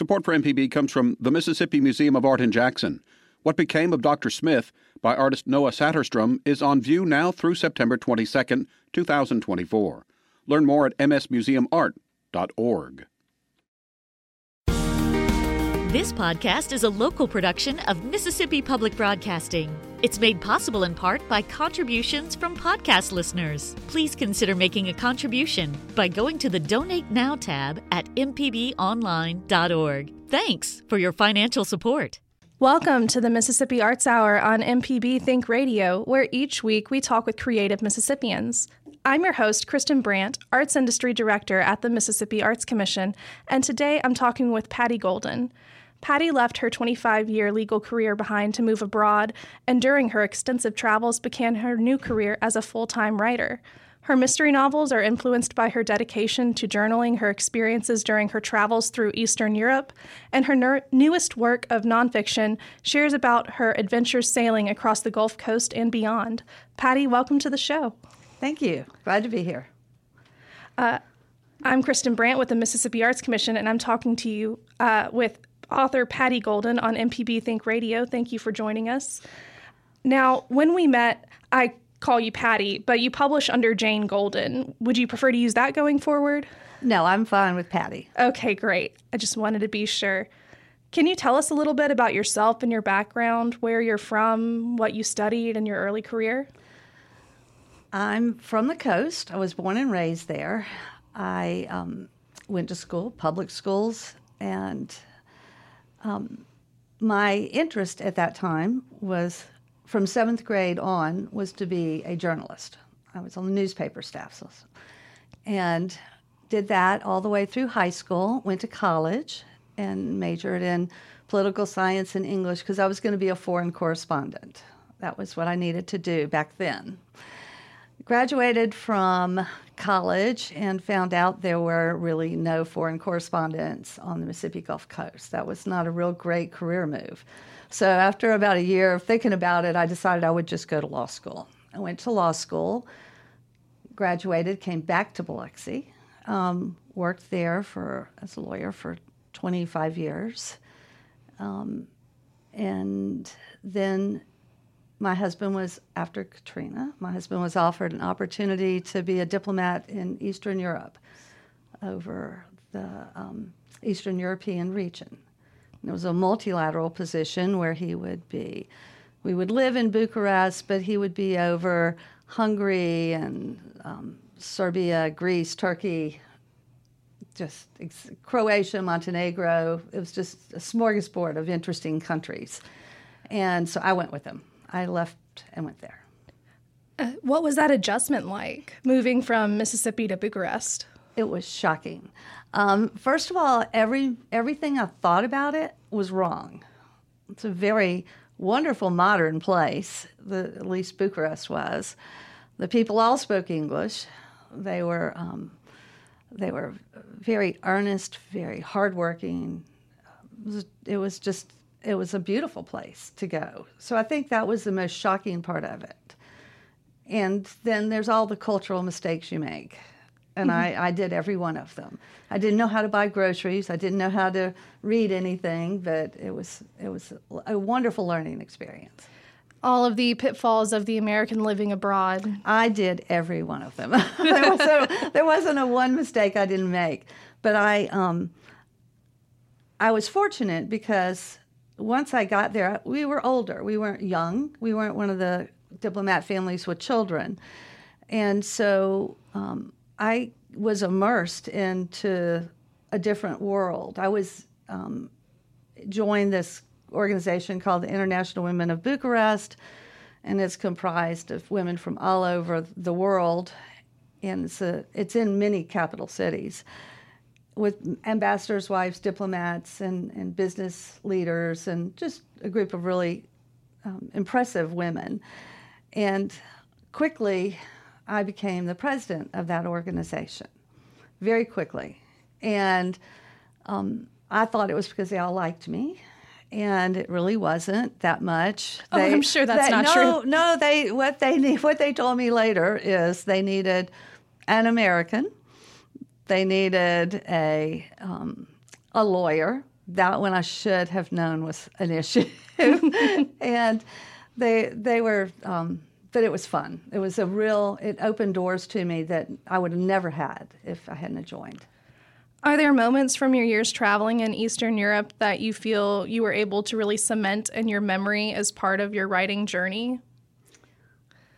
Support for MPB comes from the Mississippi Museum of Art in Jackson. What Became of Dr. Smith by artist Noah Saterstrom is on view now through September 22, 2024. Learn more at msmuseumart.org. This podcast is a local production of Mississippi Public Broadcasting. It's made possible in part by contributions from podcast listeners. Please consider making a contribution by going to the Donate Now tab at mpbonline.org. Thanks for your financial support. Welcome to the Mississippi Arts Hour on MPB Think Radio, where each week we talk with creative Mississippians. I'm your host, Kristen Brandt, Arts Industry Director at the Mississippi Arts Commission, and today I'm talking with Patti Golden. Patti left her 25 year legal career behind to move abroad, and during her extensive travels began her new career as a full time writer. Her mystery novels are influenced by her dedication to journaling her experiences during her travels through Eastern Europe, and her ner- newest work of nonfiction shares about her adventures sailing across the Gulf Coast and beyond. Patti, welcome to the show. Thank you. Glad to be here. Uh, I'm Kristen Brandt with the Mississippi Arts Commission, and I'm talking to you uh, with author Patti Golden on MPB Think Radio. Thank you for joining us. Now, when we met, I call you Patti, but you publish under Jane Golden. Would you prefer to use that going forward? No, I'm fine with Patti. Okay, great. I just wanted to be sure. Can you tell us a little bit about yourself and your background, where you're from, what you studied in your early career? I'm from the coast. I was born and raised there. I um, went to school, public schools, and um, my interest at that time was from seventh grade on was to be a journalist. I was on the newspaper staff, so, and did that all the way through high school. Went to college and majored in political science and English because I was going to be a foreign correspondent. That was what I needed to do back then. Graduated from college and found out there were really no foreign correspondents on the Mississippi Gulf Coast. That was not a real great career move. So after about a year of thinking about it, I decided I would just go to law school. I went to law school, graduated, came back to Biloxi, um, worked there for as a lawyer for 25 years, um, and then my husband was after Katrina. My husband was offered an opportunity to be a diplomat in Eastern Europe, over the um, Eastern European region. It was a multilateral position where he would be, we would live in Bucharest, but he would be over Hungary and um, Serbia, Greece, Turkey, just Croatia, Montenegro. It was just a smorgasbord of interesting countries. And so I went with him. I left and went there. Uh, what was that adjustment like, moving from Mississippi to Bucharest? It was shocking. Um, first of all, every everything I thought about it was wrong. It's a very wonderful modern place. The, at least Bucharest was. The people all spoke English. They were um, they were very earnest, very hardworking. It was, it was just it was a beautiful place to go. So I think that was the most shocking part of it. And then there's all the cultural mistakes you make. And mm-hmm. I, I did every one of them. I didn't know how to buy groceries. I didn't know how to read anything, but it was it was a wonderful learning experience. All of the pitfalls of the American living abroad. I did every one of them. there, was a, there wasn't a one mistake I didn't make. But I um, I was fortunate because once I got there, we were older. We weren't young. We weren't one of the diplomat families with children. And so um, I was immersed into a different world. I was um, joined this organization called the International Women of Bucharest, and it's comprised of women from all over the world, and it's, a, it's in many capital cities with ambassadors' wives, diplomats, and, and business leaders, and just a group of really um, impressive women. And quickly, I became the president of that organization, very quickly. And um, I thought it was because they all liked me. And it really wasn't that much. Oh, they, I'm sure that's they, not no, true. No, they what they need, what they told me later is they needed an American they needed a um, a lawyer that one I should have known was an issue, and they they were. Um, but it was fun. It was a real. It opened doors to me that I would have never had if I hadn't joined. Are there moments from your years traveling in Eastern Europe that you feel you were able to really cement in your memory as part of your writing journey?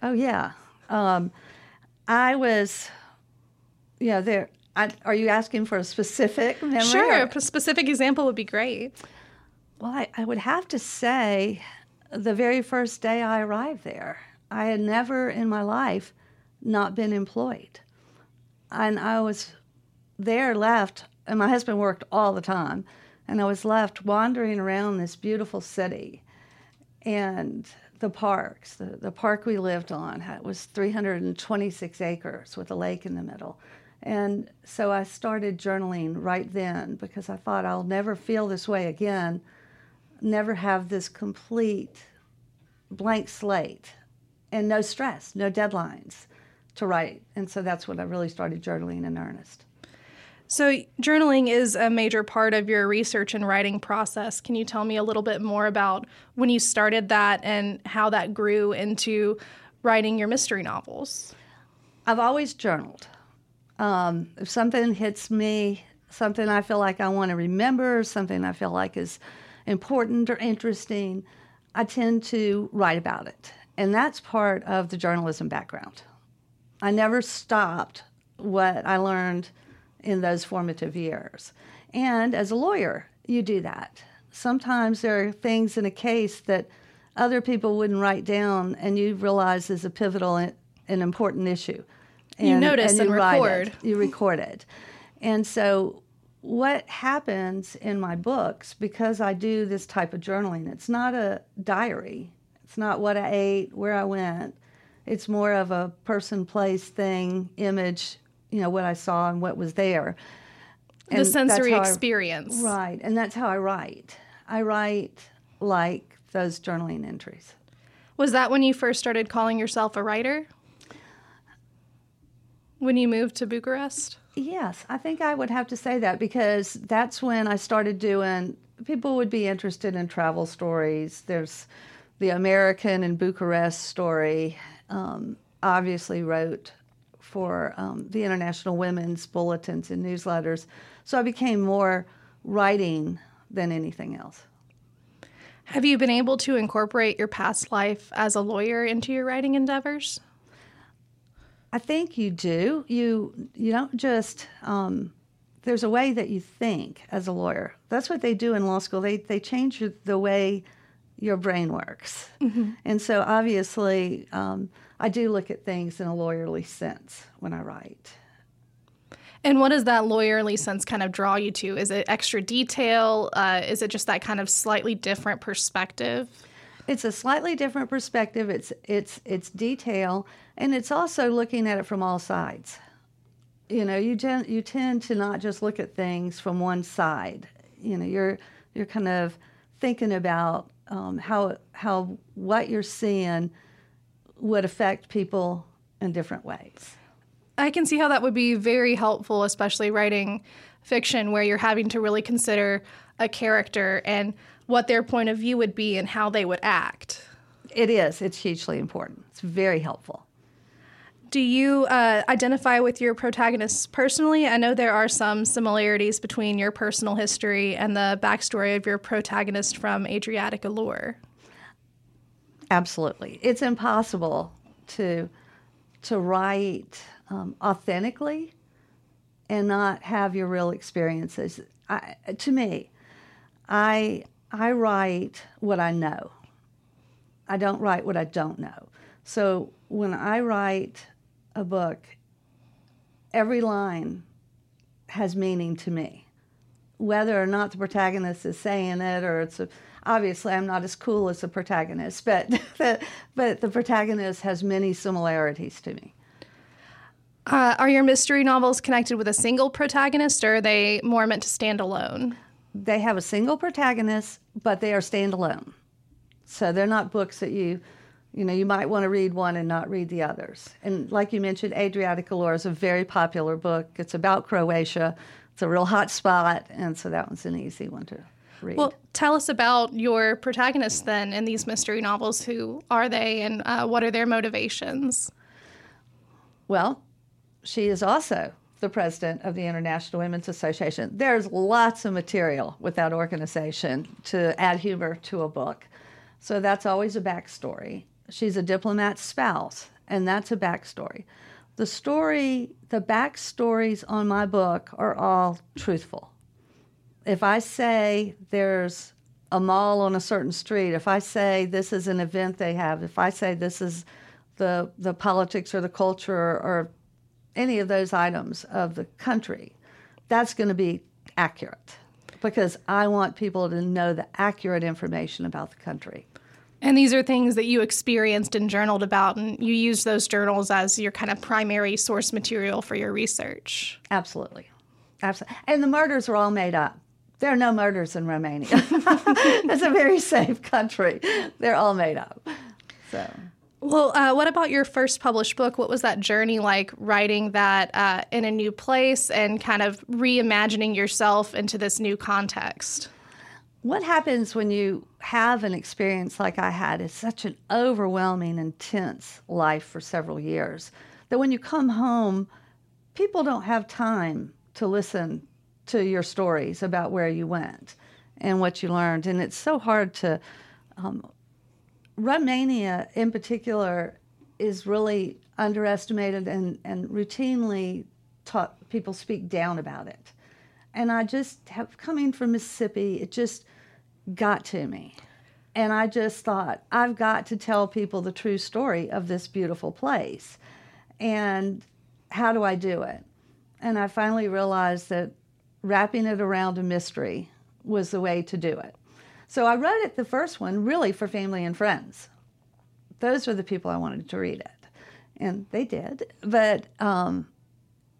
Oh yeah, um, I was. Yeah, there. Are you asking for a specific memory? Sure, or- a specific example would be great. Well, I, I would have to say, the very first day I arrived there, I had never in my life not been employed, and I was there left, and my husband worked all the time, and I was left wandering around this beautiful city, and the parks. The, the park we lived on had, was 326 acres with a lake in the middle. And so I started journaling right then because I thought I'll never feel this way again, never have this complete blank slate and no stress, no deadlines to write. And so that's when I really started journaling in earnest. So, journaling is a major part of your research and writing process. Can you tell me a little bit more about when you started that and how that grew into writing your mystery novels? I've always journaled. Um, if something hits me, something I feel like I want to remember, something I feel like is important or interesting, I tend to write about it. And that's part of the journalism background. I never stopped what I learned in those formative years. And as a lawyer, you do that. Sometimes there are things in a case that other people wouldn't write down, and you realize is a pivotal and an important issue. You notice and write record. It. You record it. And so, what happens in my books, because I do this type of journaling, it's not a diary, it's not what I ate, where I went. It's more of a person, place, thing, image, you know, what I saw and what was there. the And that's sensory how I- experience. right. And that's how I write. I write like those journaling entries. Was that when you first started calling yourself a writer? When you moved to Bucharest? Yes, I think I would have to say that because that's when I started doing. People would be interested in travel stories. There's the American in Bucharest story. Um, obviously, wrote for um, the International Women's Bulletins and newsletters. So I became more writing than anything else. Have you been able to incorporate your past life as a lawyer into your writing endeavors? I think you do. You you don't just. Um, there's a way that you think as a lawyer. That's what they do in law school. They they change your, the way your brain works, and so obviously, um, I do look at things in a lawyerly sense when I write. And what does that lawyerly sense kind of draw you to? Is it extra detail? Uh, is it just that kind of slightly different perspective? It's a slightly different perspective. It's it's it's detail, and it's also looking at it from all sides. You know, you tend you tend to not just look at things from one side. You know, you're you're kind of thinking about um, how how what you're seeing would affect people in different ways. I can see how that would be very helpful, especially writing fiction where you're having to really consider a character and what their point of view would be and how they would act. It is. It's hugely important. It's very helpful. Do you uh, identify with your protagonists personally? I know there are some similarities between your personal history and the backstory of your protagonist from Adriatic Allure. Absolutely, it's impossible to to write um, authentically and not have your real experiences. I, to me, I I write what I know. I don't write what I don't know. So when I write a book, every line has meaning to me, whether or not the protagonist is saying it or it's a, obviously I'm not as cool as the protagonist, but the, but the protagonist has many similarities to me. Uh, are your mystery novels connected with a single protagonist or are they more meant to stand alone? They have a single protagonist, but they are standalone. So they're not books that you, you know, you might want to read one and not read the others. And like you mentioned, Adriatic Allure is a very popular book. It's about Croatia, it's a real hot spot, and so that one's an easy one to read. Well, tell us about your protagonists then in these mystery novels. Who are they, and uh, what are their motivations? Well, she is also the president of the International Women's Association. There's lots of material with that organization to add humor to a book. So that's always a backstory. She's a diplomat's spouse, and that's a backstory. The story, the backstories on my book are all truthful. If I say there's a mall on a certain street, if I say this is an event they have, if I say this is the, the politics or the culture or any of those items of the country, that's going to be accurate because I want people to know the accurate information about the country. And these are things that you experienced and journaled about, and you used those journals as your kind of primary source material for your research. Absolutely. Absolutely. And the murders are all made up. There are no murders in Romania. it's a very safe country. They're all made up. So. Well, uh, what about your first published book? What was that journey like writing that uh, in a new place and kind of reimagining yourself into this new context? What happens when you have an experience like I had is such an overwhelming, intense life for several years that when you come home, people don't have time to listen to your stories about where you went and what you learned. And it's so hard to um, Romania, in particular, is really underestimated and, and routinely taught people speak down about it. And I just have coming from Mississippi, it just got to me. And I just thought, I've got to tell people the true story of this beautiful place. And how do I do it? And I finally realized that wrapping it around a mystery was the way to do it. So I wrote it, the first one, really for family and friends. Those were the people I wanted to read it. And they did. But, um,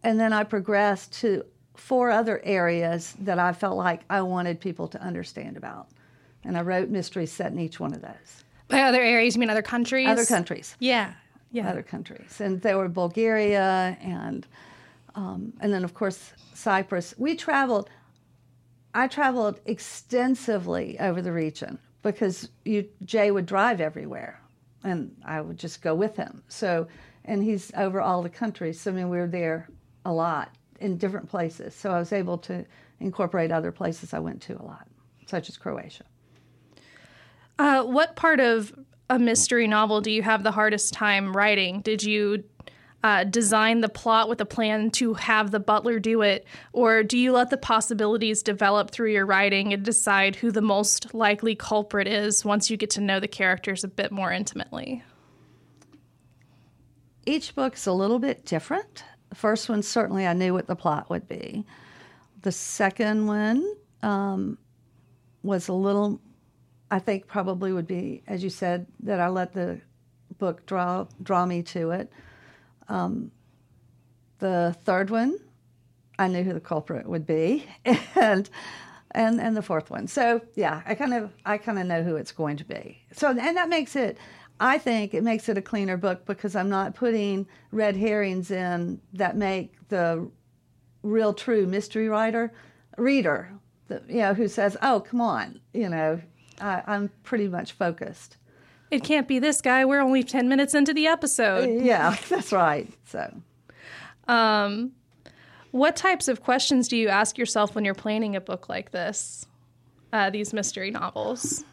and then I progressed to four other areas that I felt like I wanted people to understand about. And I wrote mysteries set in each one of those. By other areas, you mean other countries? Other countries. Yeah. Yeah. Other countries. And they were Bulgaria and, um, and then, of course, Cyprus. We traveled. I traveled extensively over the region because you, Jay would drive everywhere, and I would just go with him. So, and he's over all the countries. So I mean, we were there a lot in different places. So I was able to incorporate other places I went to a lot, such as Croatia. Uh, what part of a mystery novel do you have the hardest time writing? Did you uh, design the plot with a plan to have the butler do it? Or do you let the possibilities develop through your writing and decide who the most likely culprit is once you get to know the characters a bit more intimately? Each book's a little bit different. The first one, certainly, I knew what the plot would be. The second one um, was a little, I think, probably would be, as you said, that I let the book draw draw me to it. Um, the third one, I knew who the culprit would be, and and and the fourth one. So yeah, I kind of I kind of know who it's going to be. So and that makes it. I think it makes it a cleaner book because I'm not putting red herrings in that make the real true mystery writer reader, the, you know, who says, "Oh, come on," you know, I, I'm pretty much focused it can't be this guy. We're only 10 minutes into the episode. Yeah, that's right. So, um, what types of questions do you ask yourself when you're planning a book like this, uh, these mystery novels?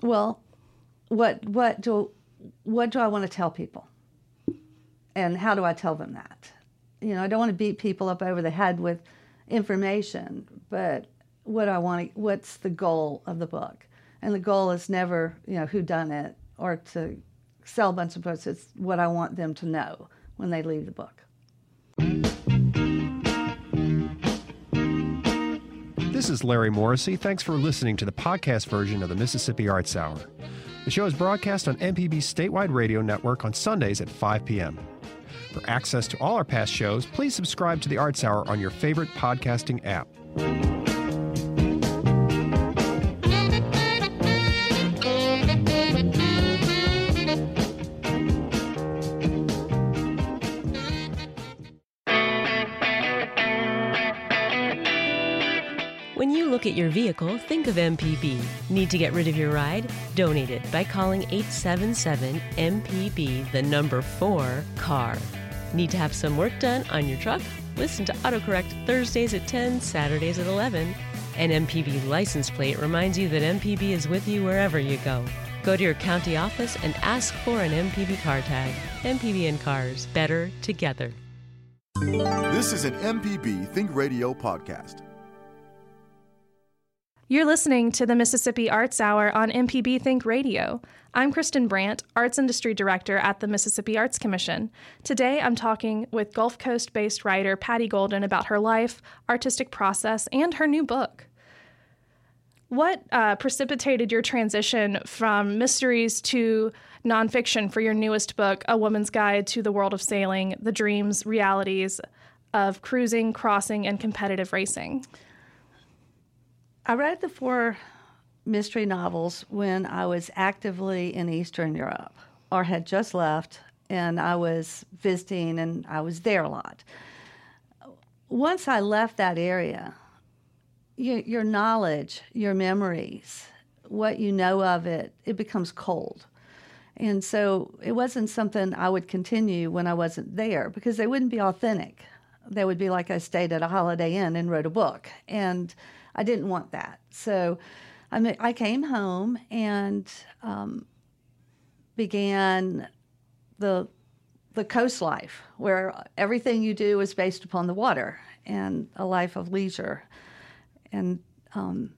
Well, what what do what do I want to tell people, and how do I tell them that? You know, I don't want to beat people up over the head with information, but what I want to, what's the goal of the book? And the goal is never you know who done it or to sell a bunch of books. It's what i want them to know when they leave the book. This is larry morrissey. Thanks for listening to the podcast version of the mississippi arts hour. The show is broadcast on mpb's statewide radio network on sundays at 5 p.m for access to all our past shows please subscribe to the arts hour on your favorite podcasting app your vehicle, think of MPB. Need to get rid of your ride? Donate it by calling 877 MPB, the number 4 CAR. Need to have some work done on your truck? Listen to AutoCorrect Thursdays at 10, Saturdays at 11. An MPB license plate reminds you that MPB is with you wherever you go. Go to your county office and ask for an MPB car tag. MPB and cars, better together. This is an MPB Think Radio podcast. You're listening to the Mississippi Arts Hour on MPB Think Radio. I'm Kristen Brandt, Arts Industry Director at the Mississippi Arts Commission. Today I'm talking with Gulf Coast based writer Patti Golden about her life, artistic process, and her new book. What uh, precipitated your transition from mysteries to nonfiction for your newest book, A Woman's Guide to the World of Sailing The Dreams, Realities of Cruising, Crossing, and Competitive Racing? I read the four mystery novels when I was actively in Eastern Europe or had just left and I was visiting and I was there a lot. Once I left that area, your, your knowledge, your memories, what you know of it, it becomes cold. And so it wasn't something I would continue when I wasn't there because they wouldn't be authentic. They would be like I stayed at a Holiday Inn and wrote a book. And I didn't want that. So I, mean, I came home and um, began the the coast life, where everything you do is based upon the water and a life of leisure. And um,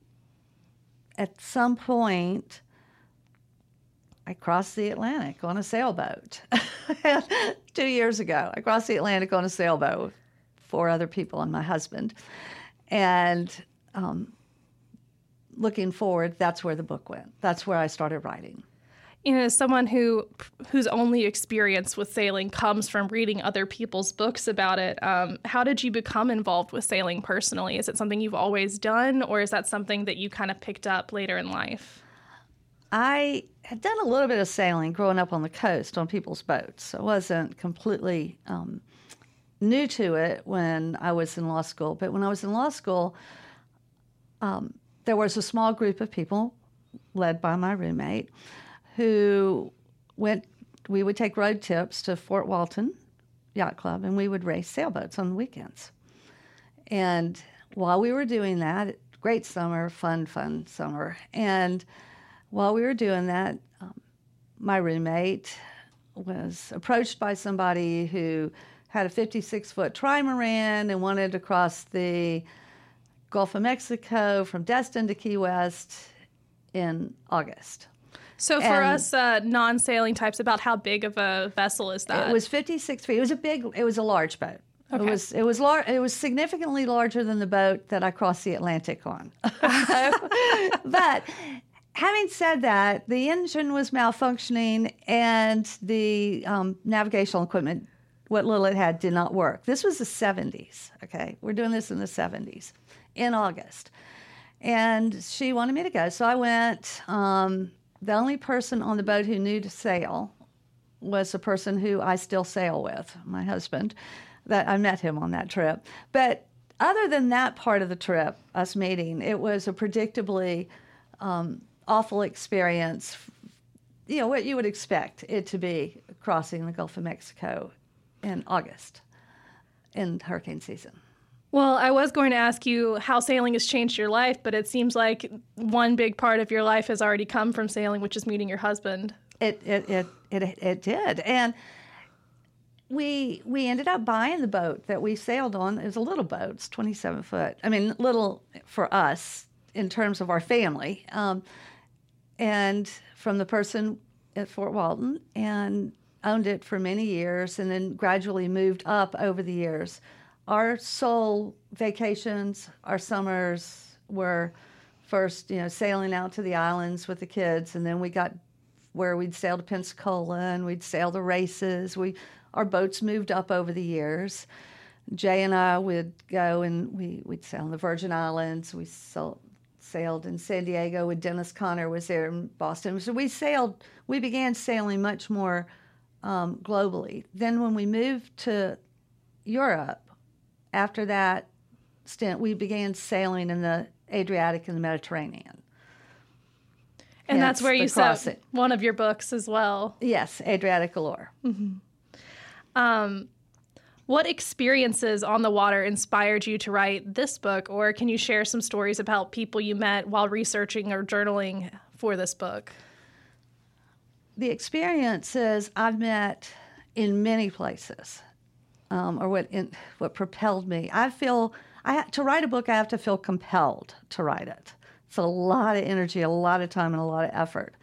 at some point, I crossed the Atlantic on a sailboat. Two years ago, I crossed the Atlantic on a sailboat four other people and my husband. And um, looking forward, that's where the book went. That's where I started writing. You know, as someone who whose only experience with sailing comes from reading other people's books about it, um, how did you become involved with sailing personally? Is it something you've always done, or is that something that you kind of picked up later in life? I had done a little bit of sailing growing up on the coast on people's boats. I wasn't completely um, new to it when I was in law school, but when I was in law school, um, there was a small group of people led by my roommate who went we would take road trips to fort walton yacht club and we would race sailboats on the weekends. And while we were doing that great summer fun fun summer. And while we were doing that um, my roommate was approached by somebody who had a 56 foot trimaran and wanted to cross the Gulf of Mexico from Destin to Key West in August. So for and us uh, non-sailing types, about how big of a vessel is that? It was 56 feet. It was a big. It was a large boat. Okay. It was it was lar- it was significantly larger than the boat that I crossed the Atlantic on. but having said that, the engine was malfunctioning and the um, navigational equipment, what little it had, did not work. This was the 70s. Okay, we're doing this in the 70s in August. And she wanted me to go. So I went. Um, the only person on the boat who knew to sail was the person who I still sail with, my husband. That I met him on that trip. But other than that part of the trip, us meeting, it was a predictably um, awful experience. You know what you would expect it to be crossing the Gulf of Mexico in August in hurricane season. Well, I was going to ask you how sailing has changed your life, but it seems like one big part of your life has already come from sailing, which is meeting your husband. It it it it, it did, and we we ended up buying the boat that we sailed on. It was a little boat, it's twenty seven foot. I mean, little for us in terms of our family, um, and from the person at Fort Walton, and owned it for many years, and then gradually moved up over the years our sole vacations, our summers were first, you know, sailing out to the islands with the kids, and then we got where we'd sail to Pensacola and we'd sail the races. We our boats moved up over the years. Jay and I would go and we we'd sail in the Virgin Islands. We sailed, sailed in San Diego with Dennis Conner was there in Boston. So we sailed. We began sailing much more um, globally. Then when we moved to Europe, after that stint, we began sailing in the Adriatic and the Mediterranean. And that's where you set one of your books as well. Yes, Adriatic Allure. Mm-hmm. Um, what experiences on the water inspired you to write this book, or can you share some stories about people you met while researching or journaling for this book? the experiences I've met in many places, um, or what in, what propelled me. I feel I to write a book. I have to feel compelled to write it. It's a lot of energy, a lot of time, and a lot of effort.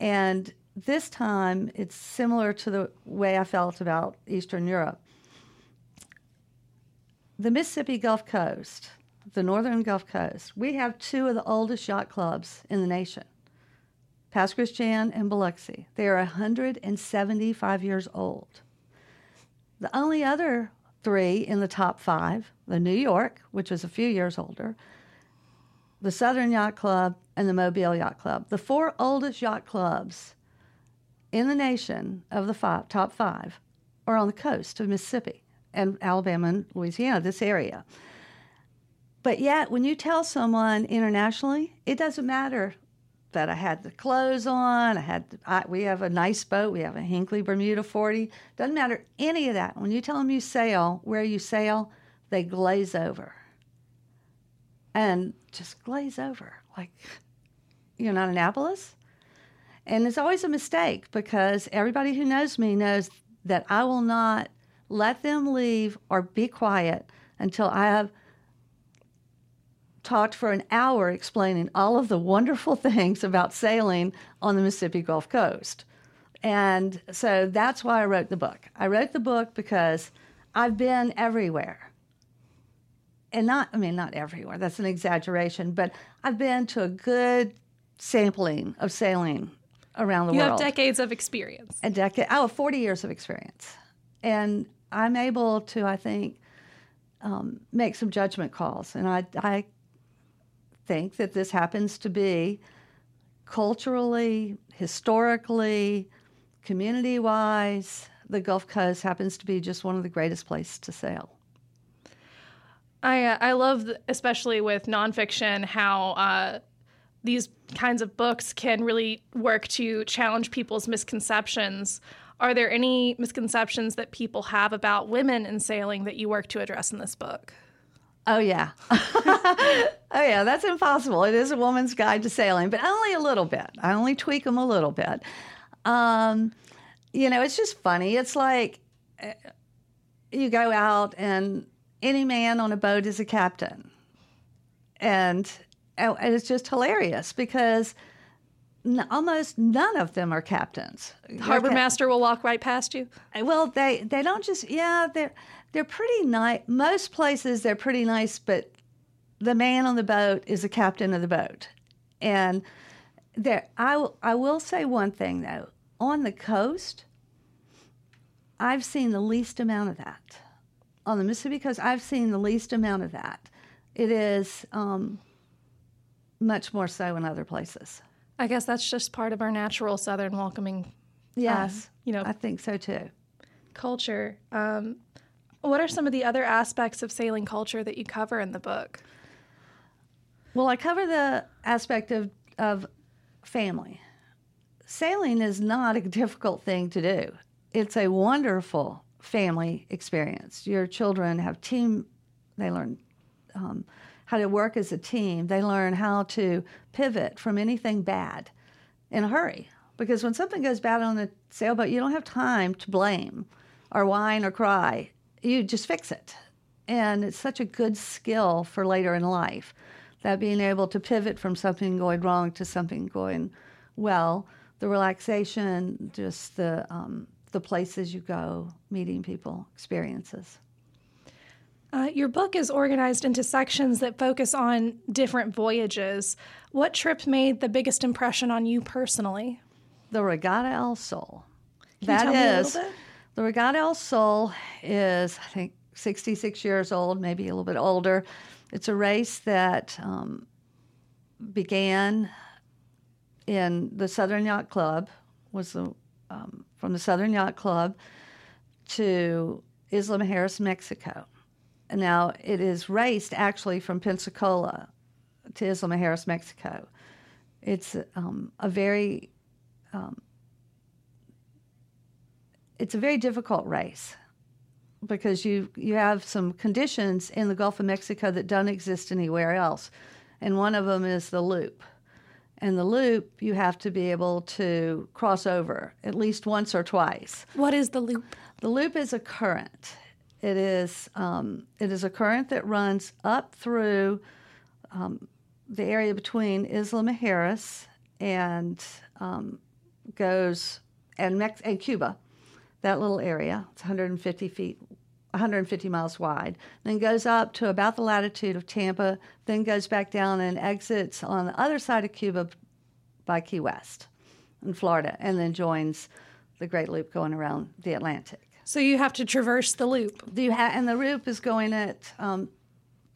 And this time, it's similar to the way I felt about Eastern Europe. The Mississippi Gulf Coast, the northern Gulf Coast, we have two of the oldest yacht clubs in the nation. Pass Christian and Biloxi. They are 175 years old. The only other three in the top five, the New York, which was a few years older, the Southern Yacht Club, and the Mobile Yacht Club. The four oldest yacht clubs in the nation of the five, top five are on the coast of Mississippi and Alabama and Louisiana, this area. But yet, when you tell someone internationally, it doesn't matter that I had the clothes on. I had I, we have a nice boat. We have a Hinckley Bermuda 40. Doesn't matter any of that. When you tell them you sail, where you sail, they glaze over. And just glaze over like you're not Annapolis. And it's always a mistake because everybody who knows me knows that I will not let them leave or be quiet until I have talked for an hour explaining all of the wonderful things about sailing on the Mississippi Gulf Coast. And so that's why I wrote the book. I wrote the book because I've been everywhere. And not, I mean, not everywhere, that's an exaggeration, but I've been to a good sampling of sailing around the You world You have decades of experience. a decade, oh, 40 years of experience. And I'm able to, I think, um, make some judgment calls. And I, I think that this happens to be culturally, historically, community wise, the Gulf Coast happens to be just one of the greatest places to sail. I uh, I love, especially with nonfiction, how uh, these kinds of books can really work to challenge people's misconceptions. Are there any misconceptions that people have about women in sailing that you work to address in this book? Oh yeah, oh yeah. That's impossible. It is a woman's guide to sailing, but only a little bit. I only tweak them a little bit. Um, you know, it's just funny. It's like uh, you go out and any man on a boat is a captain, and and it's just hilarious because n- almost none of them are captains. Harbor master will walk right past you. Well, they they don't just yeah they're they're pretty nice. Most places they're pretty nice, but the man on the boat is the captain of the boat, and there I will I will say one thing though on the coast. I've seen the least amount of that on the Mississippi coast. I've seen the least amount of that. It is um, much more so in other places. I guess that's just part of our natural Southern welcoming Yes, you know- I think so too. culture. Um, what are some of the other aspects of sailing culture that you cover in the book? Well, I cover the aspect of, of family. Sailing is not a difficult thing to do. It's a wonderful family experience. Your children have team, they learn um, how to work as a team, they learn how to pivot from anything bad in a hurry. Because when something goes bad on the sailboat, you don't have time to blame or whine or cry. You just fix it. And it's such a good skill for later in life that being able to pivot from something going wrong to something going well, the relaxation, just the, um, the places you go, meeting people, experiences. Uh, your book is organized into sections that focus on different voyages. What trip made the biggest impression on you personally? The Regatta El Sol. Can That you tell me a little bit? The Regatta El Sol is, I think, 66 years old, maybe a little bit older. It's a race that um, began in the Southern Yacht Club, was the, um, from the Southern Yacht Club to Isla Mujeres, Mexico. And now it is raced actually from Pensacola to Isla Mujeres, Mexico. It's um, a very um, it's a very difficult race because you you have some conditions in the Gulf of Mexico that don't exist anywhere else, and one of them is the loop. And the loop, you have to be able to cross over at least once or twice. What is the loop? The loop is a current. It is um, it is a current that runs up through um, the area between Isla Mujeres and um, goes and Mex- and Cuba, that little area. It's 150 feet, 150 miles wide. Then goes up to about the latitude of Tampa. Then goes back down and exits on the other side of Cuba by Key West, in Florida, and then joins the Great Loop going around the Atlantic. So you have to traverse the loop. Do you ha- and the loop is going at, um,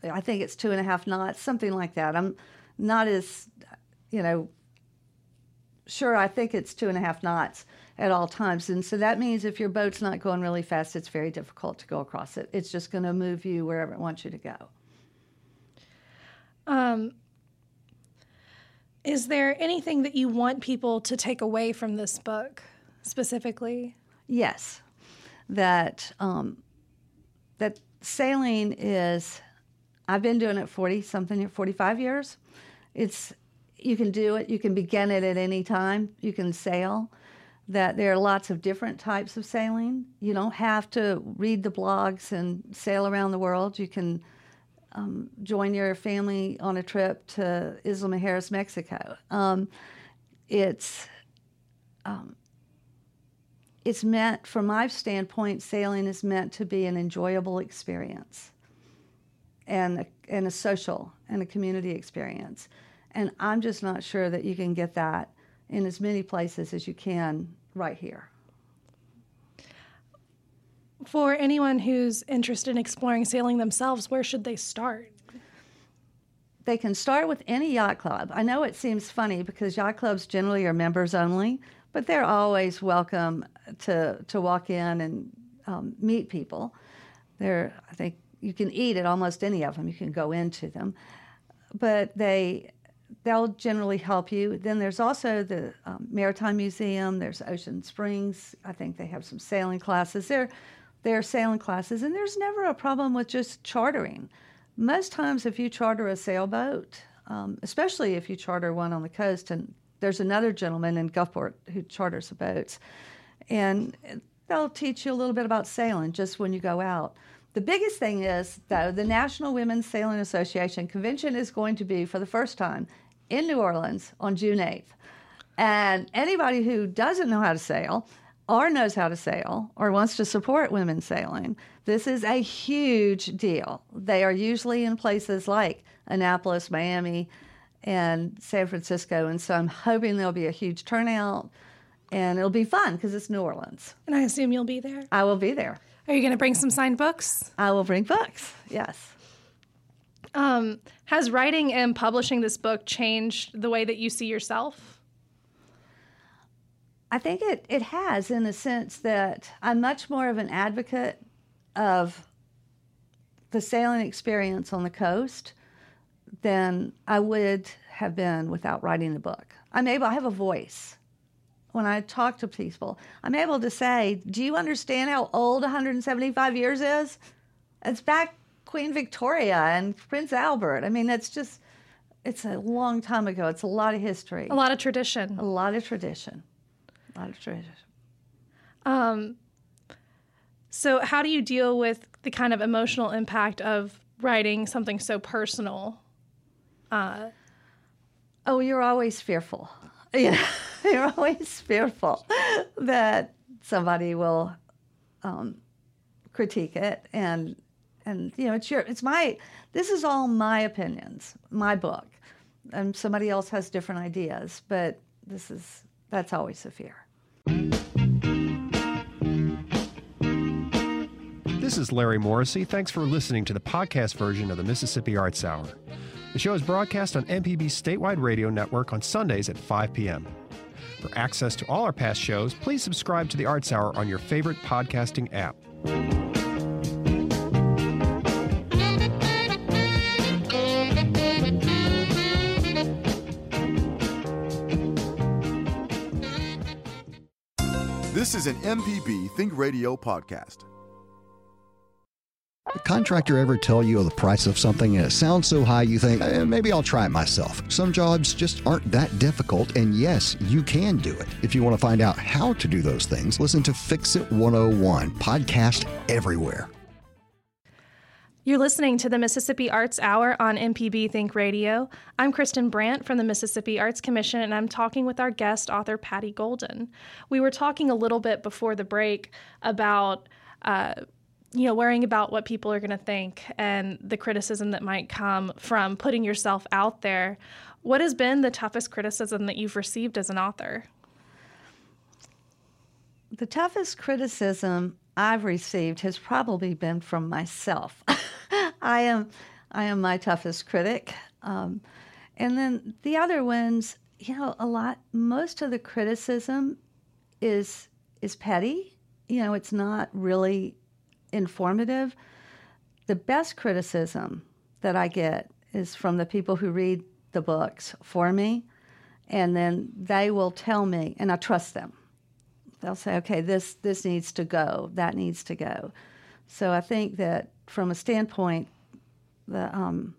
I think it's two and a half knots, something like that. I'm not as, you know, sure. I think it's two and a half knots at all times, and so that means if your boat's not going really fast, it's very difficult to go across it. It's just going to move you wherever it wants you to go. Um, is there anything that you want people to take away from this book specifically? Yes, that um, that sailing is. I've been doing it forty something, forty five years. It's you can do it. You can begin it at any time. You can sail. That there are lots of different types of sailing. You don't have to read the blogs and sail around the world. You can um, join your family on a trip to Isla Mujeres, Mexico. Um, it's um, it's meant, from my standpoint, sailing is meant to be an enjoyable experience and a, and a social and a community experience. And I'm just not sure that you can get that in as many places as you can right here. For anyone who's interested in exploring sailing themselves, where should they start? They can start with any yacht club. I know it seems funny because yacht clubs generally are members only, but they're always welcome to to walk in and um, meet people. They're, I think, you can eat at almost any of them. You can go into them, but they they'll generally help you. Then there's also the um, Maritime Museum. There's Ocean Springs. I think they have some sailing classes. There, there are sailing classes, and there's never a problem with just chartering. Most times, if you charter a sailboat, um, especially if you charter one on the coast, and there's another gentleman in Gulfport who charters the boats, and they'll teach you a little bit about sailing just when you go out. The biggest thing is, though, the National Women's Sailing Association convention is going to be for the first time in New Orleans on June 8th. And anybody who doesn't know how to sail, or knows how to sail, or wants to support women sailing, this is a huge deal. They are usually in places like Annapolis, Miami, and San Francisco. And so I'm hoping there'll be a huge turnout and it'll be fun because it's New Orleans. And I assume you'll be there. I will be there. Are you going to bring some signed books? I will bring books, yes. Um, has writing and publishing this book changed the way that you see yourself? I think it, it has in the sense that I'm much more of an advocate of the sailing experience on the coast than I would have been without writing the book. I'm able, I have a voice. When I talk to people, I'm able to say, Do you understand how old 175 years is? It's back Queen Victoria and Prince Albert. I mean, it's just, it's a long time ago. It's a lot of history, A lot of tradition. a lot of tradition. A lot of tradition. Um, so, how do you deal with the kind of emotional impact of writing something so personal? Uh, Oh, you're always fearful. Yeah, you're always fearful that somebody will um, critique it, and and you know it's your it's my this is all my opinions, my book, and somebody else has different ideas, but this is that's always a fear. This is Larry Morrissey. Thanks for listening to the podcast version of the Mississippi Arts Hour. The show is broadcast on MPB's statewide radio network on Sundays at 5 p.m. For access to all our past shows, please subscribe to the Arts Hour on your favorite podcasting app. This is an MPB Think Radio podcast. The contractor ever tell you the price of something and it sounds so high you think, eh, maybe I'll try it myself. Some jobs just aren't that difficult, and yes, you can do it. If you want to find out how to do those things, listen to Fix It 101, podcast everywhere. You're listening to the Mississippi Arts Hour on MPB Think Radio. I'm Kristen Brandt from the Mississippi Arts Commission, and I'm talking with our guest author, Patti Golden. We were talking a little bit before the break about. Uh, you know, worrying about what people are going to think and the criticism that might come from putting yourself out there. What has been the toughest criticism that you've received as an author? The toughest criticism I've received has probably been from myself. I am, I am my toughest critic, um, and then the other ones, you know, a lot. Most of the criticism is is petty. You know, it's not really informative. The best criticism that I get is from the people who read the books for me, and then they will tell me, and I trust them. They'll say, "Okay, this this needs to go. That needs to go." So I think that from a standpoint, the um,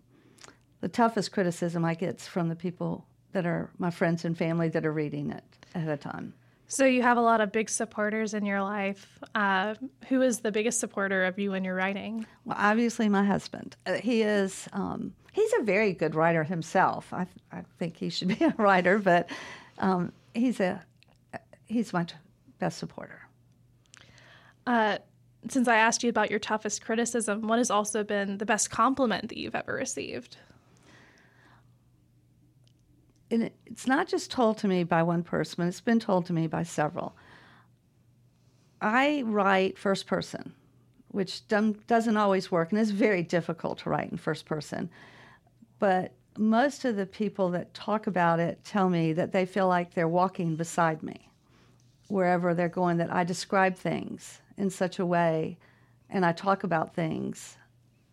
the toughest criticism I get is from the people that are my friends and family that are reading it at a time. So you have a lot of big supporters in your life. Uh, who is the biggest supporter of you when you're writing? Well, obviously my husband. Uh, he is. Um, he's a very good writer himself. I, I think he should be a writer, but um, he's a he's my best supporter. Uh, since I asked you about your toughest criticism, what has also been the best compliment that you've ever received? and it's not just told to me by one person, it's been told to me by several. I write first person, which doesn't always work, and it's very difficult to write in first person. But most of the people that talk about it tell me that they feel like they're walking beside me wherever they're going, that I describe things in such a way and I talk about things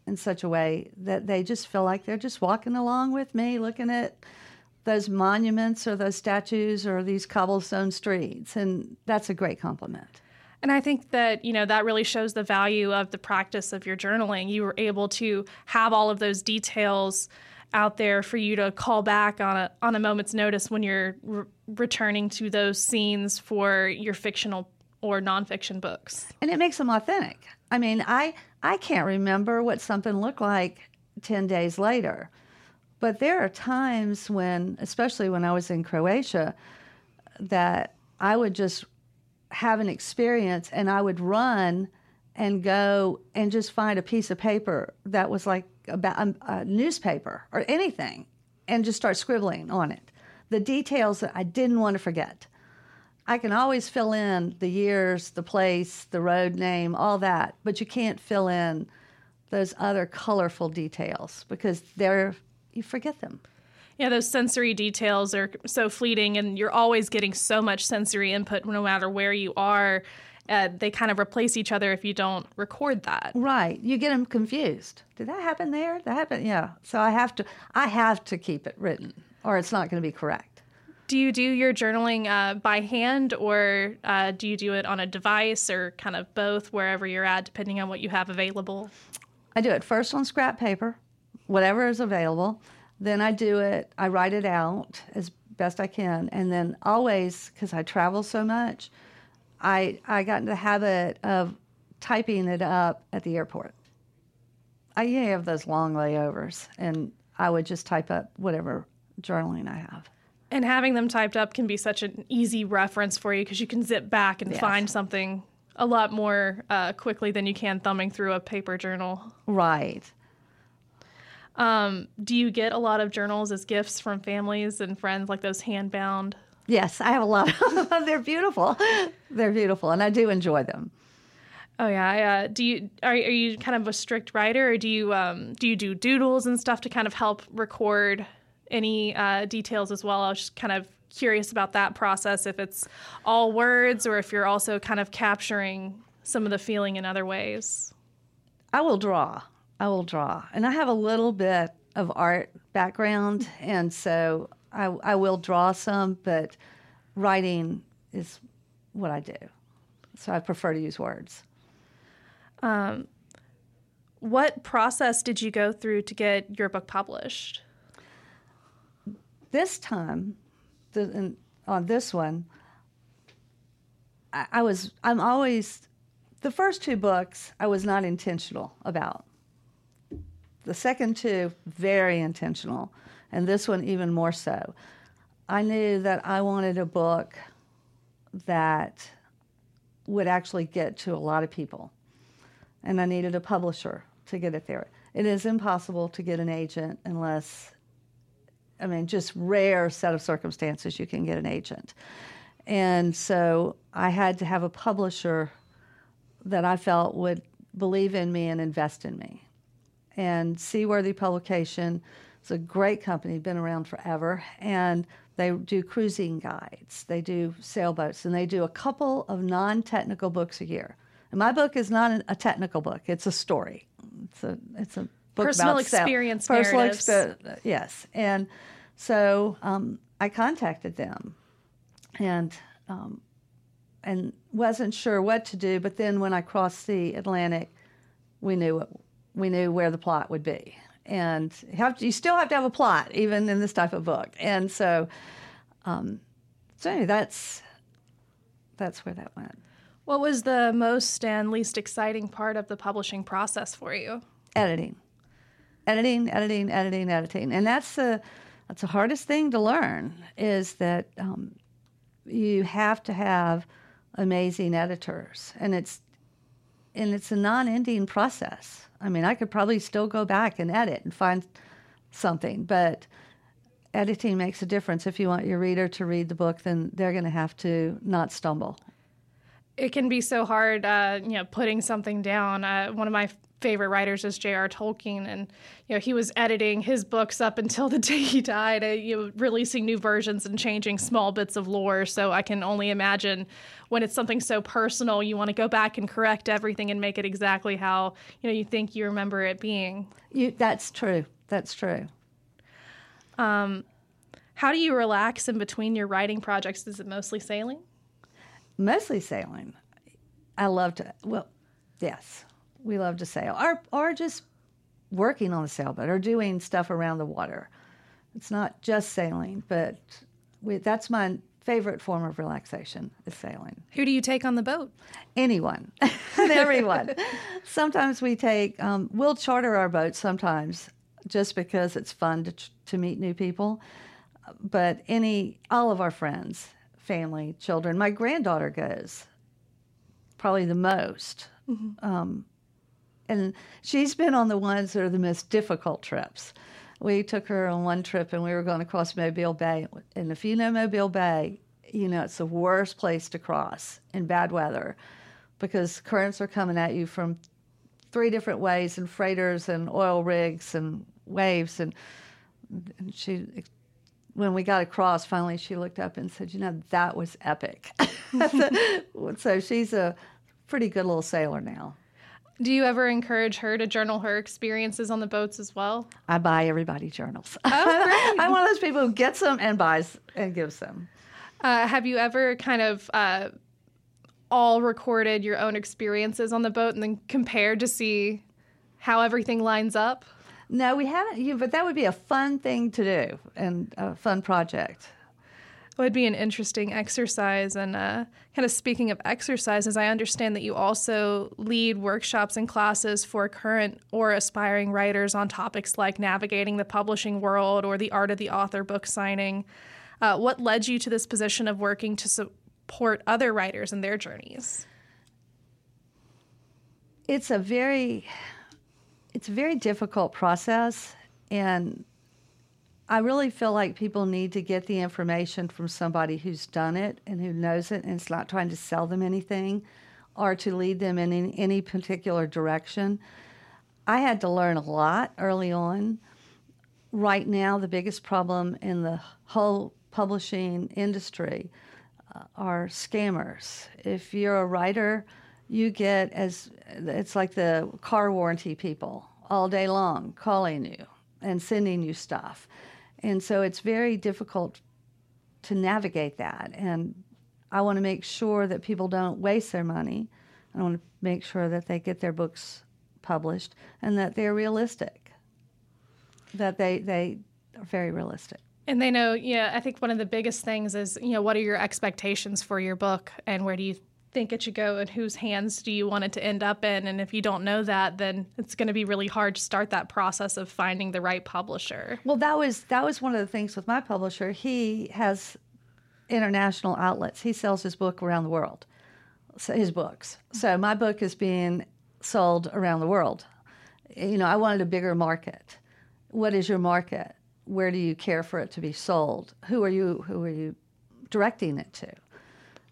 in such a way that they just feel like they're just walking along with me, looking at those monuments or those statues or these cobblestone streets. And that's a great compliment. And I think that, you know, that really shows the value of the practice of your journaling. You were able to have all of those details out there for you to call back on a on a moment's notice when you're re- returning to those scenes for your fictional or nonfiction books. And it makes them authentic. I mean, I I can't remember what something looked like 10 days later. But there are times when, especially when I was in Croatia, that I would just have an experience and I would run and go and just find a piece of paper that was like about a, a newspaper or anything and just start scribbling on it. The details that I didn't want to forget. I can always fill in the years, the place, the road name, all that, but you can't fill in those other colorful details because they're you forget them. Yeah, those sensory details are so fleeting, and you're always getting so much sensory input no matter where you are. Uh, they kind of replace each other if you don't record that. Right. You get them confused. Did that happen there? That happened? Yeah. So I have to. I have to keep it written, or it's not going to be correct. Do you do your journaling uh, by hand, or uh, do you do it on a device, or kind of both, wherever you're at, depending on what you have available? I do it first on scrap paper, whatever is available. Then I do it, I write it out as best I can. And then always, because I travel so much, I, I got into the habit of typing it up at the airport. I have those long layovers, and I would just type up whatever journaling I have. And having them typed up can be such an easy reference for you because you can zip back and yes. find something a lot more uh, quickly than you can thumbing through a paper journal. Right. Um, do you get a lot of journals as gifts from families and friends, like those hand bound? Yes, I have a lot. Of them. They're beautiful. They're beautiful, and I do enjoy them. Oh yeah, I, uh, do you are, are you kind of a strict writer, or do you um, do you do doodles and stuff to kind of help record any uh, details as well? I was just kind of curious about that process, if it's all words or if you're also kind of capturing some of the feeling in other ways. I will draw. I will draw. And I have a little bit of art background, and so I, I will draw some, but writing is what I do. So I prefer to use words. Um, what process did you go through to get your book published? This time, the, in, on this one, I, I was, I'm always, the first two books I was not intentional about. The second two, very intentional, and this one even more so. I knew that I wanted a book that would actually get to a lot of people, and I needed a publisher to get it there. It is impossible to get an agent unless, I mean, just rare set of circumstances you can get an agent. And so I had to have a publisher that I felt would believe in me and invest in me and Seaworthy Publication. It's a great company, been around forever, and they do cruising guides, they do sailboats, and they do a couple of non-technical books a year. And my book is not a technical book; it's a story. It's a it's a book personal about experience personal narratives. expe- yes, and so um, I contacted them, and um, and wasn't sure what to do. But then when I crossed the Atlantic, we knew what we knew where the plot would be. And you, have to, you still have to have a plot, even in this type of book. And so, um, so anyway, that's that's where that went. What was the most and least exciting part of the publishing process for you? Editing, editing, editing, editing, editing, and that's the that's the hardest thing to learn. Is that um, you have to have amazing editors, and it's and it's a non-ending process. I mean, I could probably still go back and edit and find something, but editing makes a difference. If you want your reader to read the book, then they're going to have to not stumble. It can be so hard, uh, you know, putting something down. Uh, one of my favorite writers is J.R. Tolkien, and you know he was editing his books up until the day he died, uh, you know, releasing new versions and changing small bits of lore. So I can only imagine when it's something so personal, you want to go back and correct everything and make it exactly how you know you think you remember it being. You, that's true. That's true. Um, how do you relax in between your writing projects? Is it mostly sailing? Mostly sailing. I love to. Well, yes we love to sail, or or just working on the sailboat or doing stuff around the water. It's not just sailing, but we, that's my favorite form of relaxation is sailing. Who do you take on the boat? Anyone and everyone. sometimes we take, um, we'll charter our boat sometimes just because it's fun to, to meet new people. But any, all of our friends, family, children, my granddaughter goes probably the most. Mm-hmm. Um, and she's been on the ones that are the most difficult trips. We took her on one trip and we were going to cross Mobile Bay. And if you know Mobile Bay, you know it's the worst place to cross in bad weather because currents are coming at you from three different ways and freighters and oil rigs and waves. And, and she, when we got across, finally she looked up and said, You know, that was epic. so she's a pretty good little sailor now. Do you ever encourage her to journal her experiences on the boats as well? I buy everybody journals. Oh, great. I'm one of those people who gets them and buys and gives them. Uh, have you ever kind of uh, all recorded your own experiences on the boat and then compared to see how everything lines up? No, we haven't. But that would be a fun thing to do and a fun project It would be an interesting exercise. And uh, kind of speaking of exercises, I understand that you also lead workshops and classes for current or aspiring writers on topics like navigating the publishing world or the art of the author book signing. Uh, what led you to this position of working to support other writers in their journeys? It's a very, it's a very difficult process, and I really feel like people need to get the information from somebody who's done it and who knows it, and it's not trying to sell them anything or to lead them in any, any particular direction. I had to learn a lot early on. Right now, the biggest problem in the whole publishing industry uh, are scammers. If you're a writer, you get as it's like the car warranty people all day long calling you and sending you stuff. And so it's very difficult to navigate that. And I want to make sure that people don't waste their money. I want to make sure that they get their books published and that they're realistic, that they, they are very realistic. And they know, yeah, I think one of the biggest things is, you know, what are your expectations for your book and where do you think it should go and whose hands do you want it to end up in? And if you don't know that, then it's going to be really hard to start that process of finding the right publisher. Well, that was that was one of the things with my publisher. He has international outlets. He sells his book around the world. So his books. So my book is being sold around the world. You know, I wanted a bigger market. What is your market? Where do you care for it to be sold? Who are you who are you directing it to?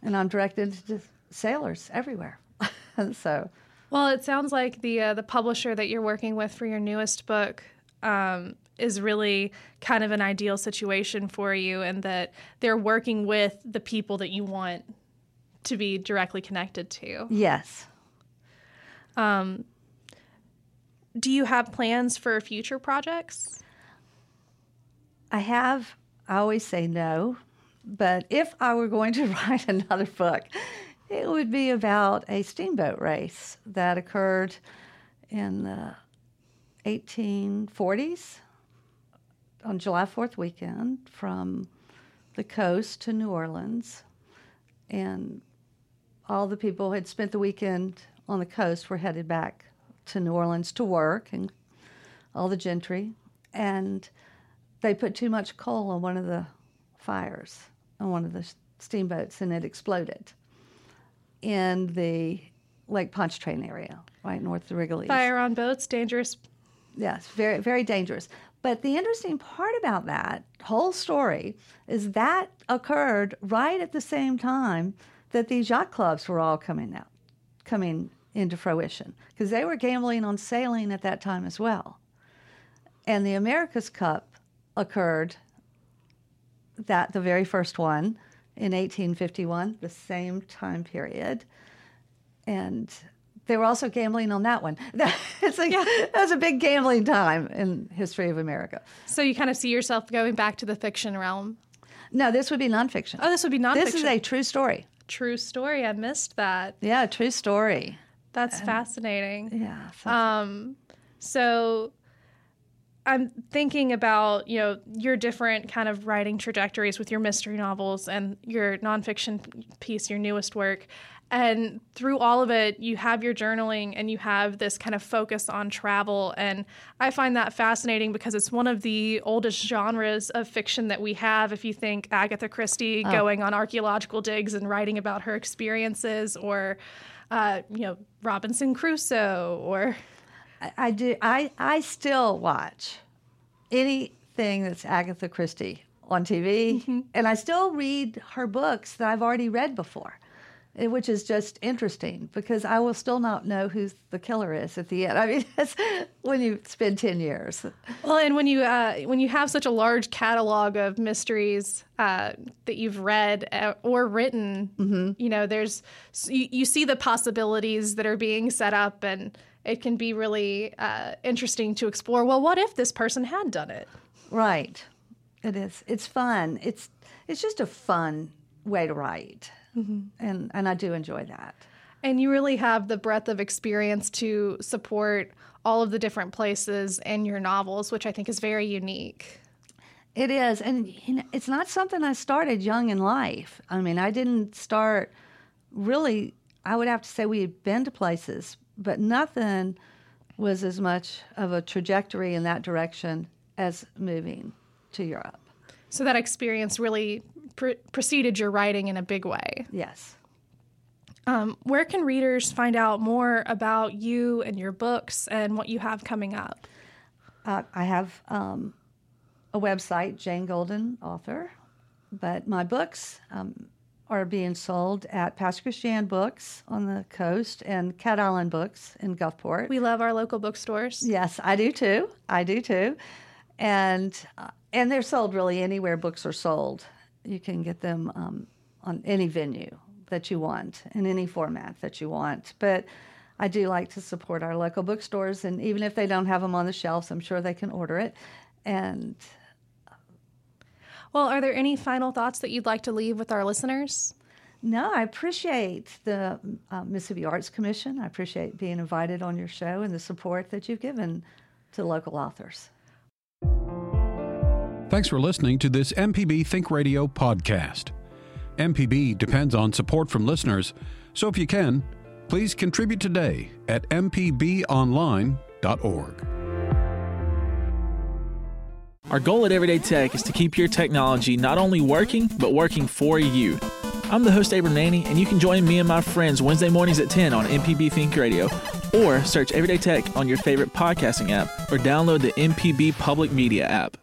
And I'm directed to sailors everywhere. so well, it sounds like the uh, the publisher that you're working with for your newest book um, is really kind of an ideal situation for you, and that they're working with the people that you want to be directly connected to. Yes. Um, do you have plans for future projects? I have. I always say no, but if I were going to write another book, it would be about a steamboat race that occurred in the 1840s on July 4th weekend from the coast to New Orleans. And all the people who had spent the weekend on the coast were headed back to New Orleans to work, and all the gentry. And they put too much coal on one of the fires on one of the steamboats, and it exploded in the Lake Pontchartrain area, right north of the Rigolets. Fire on boats, dangerous. Yes, very, very dangerous. But the interesting part about that whole story is that occurred right at the same time that these yacht clubs were all coming out, coming into fruition, because they were gambling on sailing at that time as well. And the America's Cup occurred that the very first one in 1851, the same time period. And they were also gambling on that one. it's like, yeah. That was a big gambling time in history of America. So you kind of see yourself going back to the fiction realm? No, this would be nonfiction. Oh, this would be nonfiction. This is a true story. True story. I missed that. Yeah, true story. That's fascinating. Yeah. Um, so I'm thinking about you know your different kind of writing trajectories with your mystery novels and your nonfiction piece, your newest work, and through all of it, you have your journaling and you have this kind of focus on travel, and I find that fascinating because it's one of the oldest genres of fiction that we have. If you think Agatha Christie oh. going on archaeological digs and writing about her experiences, or uh, you know Robinson Crusoe, or I, do. I I still watch anything that's Agatha Christie on TV, mm-hmm. and I still read her books that I've already read before, eh, which is just interesting because I will still not know who the killer is at the end. I mean, that's when you spend ten years. Well, and when you uh, when you have such a large catalog of mysteries uh, that you've read uh, or written, mm-hmm. you know, there's you, you see the possibilities that are being set up and it can be really uh, interesting to explore. Well, what if this person had done it? Right. It is. It's fun. It's it's just a fun way to write, mm-hmm. and and I do enjoy that. And you really have the breadth of experience to support all of the different places in your novels, which I think is very unique. It is, and you know, it's not something I started young in life. I mean, I didn't start really. I would have to say we had been to places, but nothing was as much of a trajectory in that direction as moving to Europe. So that experience really pre- preceded your writing in a big way. Yes. Um, where can readers find out more about you and your books and what you have coming up? Uh, I have um, a website, Jane Golden Author, but my books, um, are being sold at Pass Christian Books on the coast and Cat Island Books in Gulfport. We love our local bookstores. Yes, I do too. I do too. And uh, and they're sold really anywhere books are sold. You can get them um, on any venue that you want in any format that you want. But I do like to support our local bookstores, and even if they don't have them on the shelves, I'm sure they can order it. And well, are there any final thoughts that you'd like to leave with our listeners? No, I appreciate the uh, Mississippi Arts Commission. I appreciate being invited on your show and the support that you've given to local authors. Thanks for listening to this MPB Think Radio podcast. MPB depends on support from listeners, so if you can, please contribute today at mpbonline.org. Our goal at Everyday Tech is to keep your technology not only working, but working for you. I'm the host, Abram Nanny, and you can join me and my friends Wednesday mornings at 10 on MPB Think Radio, or search Everyday Tech on your favorite podcasting app, or download the MPB Public Media app.